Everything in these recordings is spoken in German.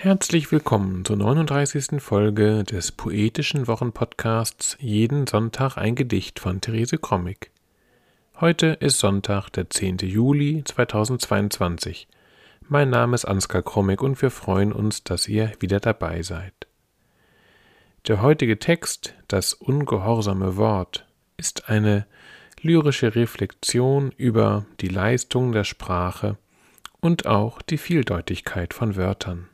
Herzlich willkommen zur 39. Folge des poetischen Wochenpodcasts Jeden Sonntag ein Gedicht von Therese Krommig. Heute ist Sonntag, der 10. Juli 2022. Mein Name ist Ansgar Krommig und wir freuen uns, dass ihr wieder dabei seid. Der heutige Text, das ungehorsame Wort, ist eine lyrische Reflexion über die Leistung der Sprache und auch die Vieldeutigkeit von Wörtern.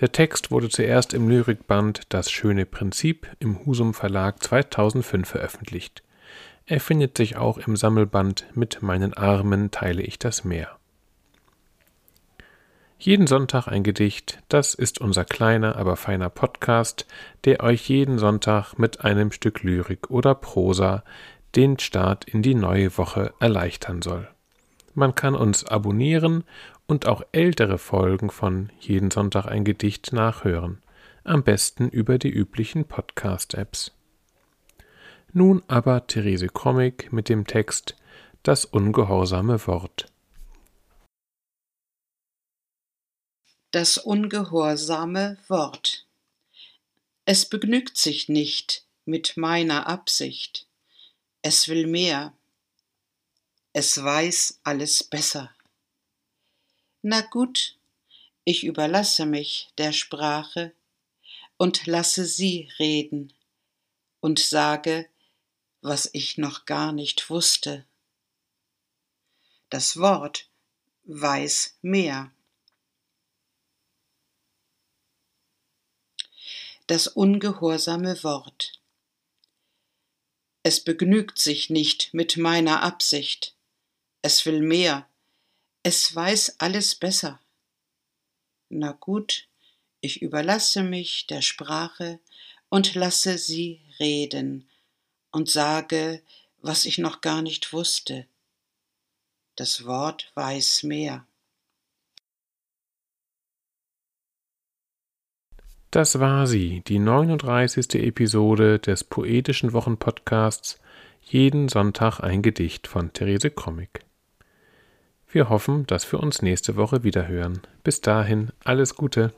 Der Text wurde zuerst im Lyrikband Das schöne Prinzip im Husum Verlag 2005 veröffentlicht. Er findet sich auch im Sammelband Mit meinen Armen teile ich das Meer. Jeden Sonntag ein Gedicht, das ist unser kleiner, aber feiner Podcast, der euch jeden Sonntag mit einem Stück Lyrik oder Prosa den Start in die neue Woche erleichtern soll. Man kann uns abonnieren und auch ältere Folgen von Jeden Sonntag ein Gedicht nachhören, am besten über die üblichen Podcast-Apps. Nun aber Therese Krommig mit dem Text Das ungehorsame Wort. Das ungehorsame Wort. Es begnügt sich nicht mit meiner Absicht. Es will mehr. Es weiß alles besser. Na gut, ich überlasse mich der Sprache und lasse sie reden und sage, was ich noch gar nicht wusste. Das Wort weiß mehr. Das ungehorsame Wort. Es begnügt sich nicht mit meiner Absicht. Es will mehr es weiß alles besser. Na gut, ich überlasse mich der Sprache und lasse sie reden und sage, was ich noch gar nicht wusste. Das Wort weiß mehr. Das war sie, die 39. Episode des poetischen Wochenpodcasts Jeden Sonntag ein Gedicht von Therese Krommig. Wir hoffen, dass wir uns nächste Woche wieder hören. Bis dahin, alles Gute.